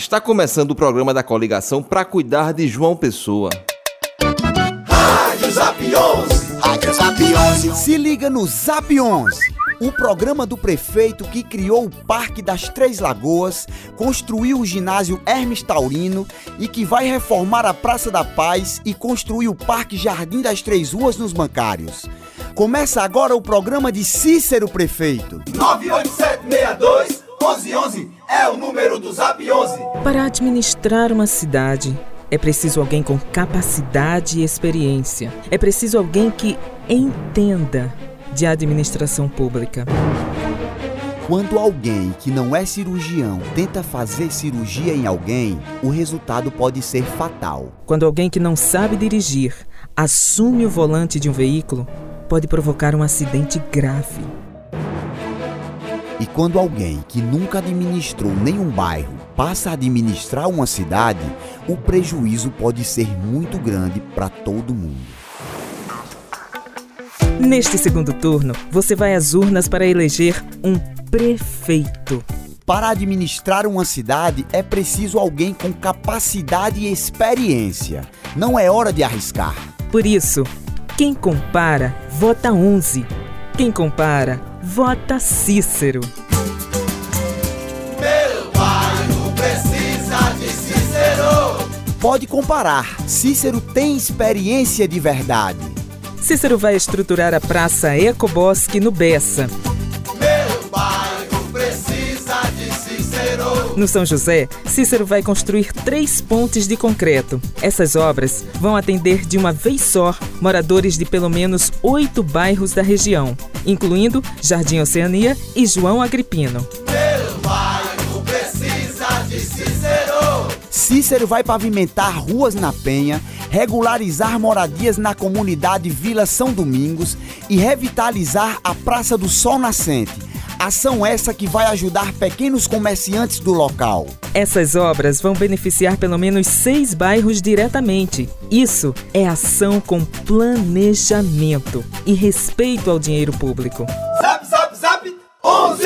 Está começando o programa da coligação para cuidar de João Pessoa. Rádio Zap 11. Rádio Zap 11. Se liga no Zap 11. O programa do prefeito que criou o Parque das Três Lagoas, construiu o ginásio Hermes Taurino e que vai reformar a Praça da Paz e construir o Parque Jardim das Três Ruas nos Bancários. Começa agora o programa de Cícero Prefeito. 98762 1111 é o número do Zap 11. Para administrar uma cidade, é preciso alguém com capacidade e experiência. É preciso alguém que entenda de administração pública. Quando alguém que não é cirurgião tenta fazer cirurgia em alguém, o resultado pode ser fatal. Quando alguém que não sabe dirigir assume o volante de um veículo, pode provocar um acidente grave. E quando alguém que nunca administrou nenhum bairro passa a administrar uma cidade, o prejuízo pode ser muito grande para todo mundo. Neste segundo turno, você vai às urnas para eleger um prefeito. Para administrar uma cidade é preciso alguém com capacidade e experiência. Não é hora de arriscar. Por isso, quem compara, vota 11. Quem compara, vota Cícero. Meu bairro precisa de Cícero. Pode comparar. Cícero tem experiência de verdade. Cícero vai estruturar a Praça Ecobosque no Bessa. Meu bairro precisa de Cícero. No São José, Cícero vai construir três pontes de concreto. Essas obras vão atender de uma vez só moradores de pelo menos oito bairros da região, incluindo Jardim Oceania e João Agripino. Cícero vai pavimentar ruas na Penha, regularizar moradias na comunidade Vila São Domingos e revitalizar a Praça do Sol Nascente. Ação essa que vai ajudar pequenos comerciantes do local. Essas obras vão beneficiar pelo menos seis bairros diretamente. Isso é ação com planejamento e respeito ao dinheiro público. Zap, zap, zap 11.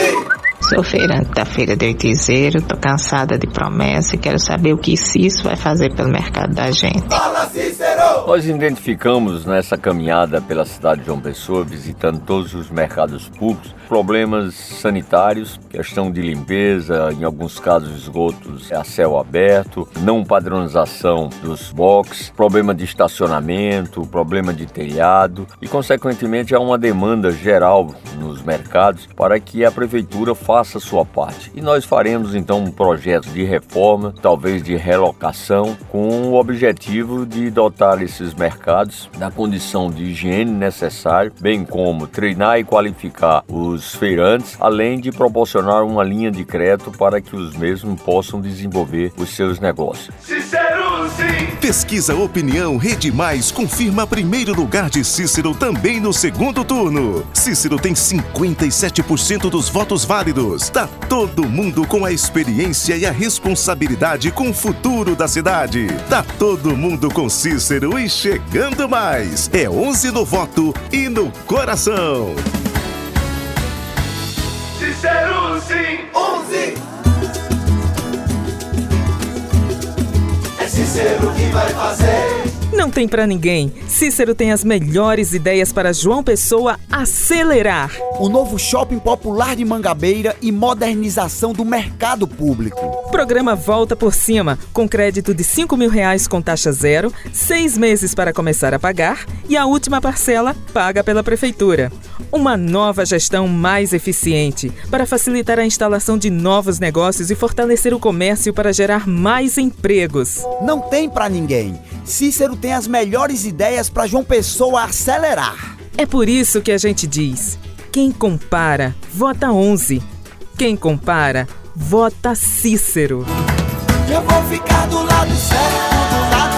Sou feirante da Feira de Oitizeiro, tô cansada de promessa e quero saber o que isso vai fazer pelo mercado da gente. Fala Cícero. Nós identificamos nessa caminhada pela cidade de João Pessoa, visitando todos os mercados públicos, problemas sanitários, questão de limpeza, em alguns casos esgotos a céu aberto, não padronização dos boxes, problema de estacionamento, problema de telhado e, consequentemente, há uma demanda geral nos mercados para que a prefeitura faça sua parte. E nós faremos então um projeto de reforma, talvez de relocação, com o objetivo de dotar esses mercados da condição de higiene necessária, bem como treinar e qualificar os feirantes, além de proporcionar uma linha de crédito para que os mesmos possam desenvolver os seus negócios. Pesquisa Opinião Rede Mais confirma primeiro lugar de Cícero também no segundo turno. Cícero tem 57% dos votos válidos. Tá todo mundo com a experiência e a responsabilidade com o futuro da cidade. Tá todo mundo com Cícero e chegando mais. É 11 no voto e no coração. Cícero sim É Cícero que vai fazer. Não tem pra ninguém. Cícero tem as melhores ideias para João Pessoa acelerar. O novo shopping popular de Mangabeira e modernização do mercado público. Programa Volta por Cima, com crédito de 5 mil reais com taxa zero, seis meses para começar a pagar e a última parcela paga pela Prefeitura. Uma nova gestão mais eficiente para facilitar a instalação de novos negócios e fortalecer o comércio para gerar mais empregos. Não tem pra ninguém. Cícero tem as melhores ideias para João Pessoa acelerar. É por isso que a gente diz: quem compara, vota 11. Quem compara, vota Cícero. Eu vou ficar do lado certo, do lado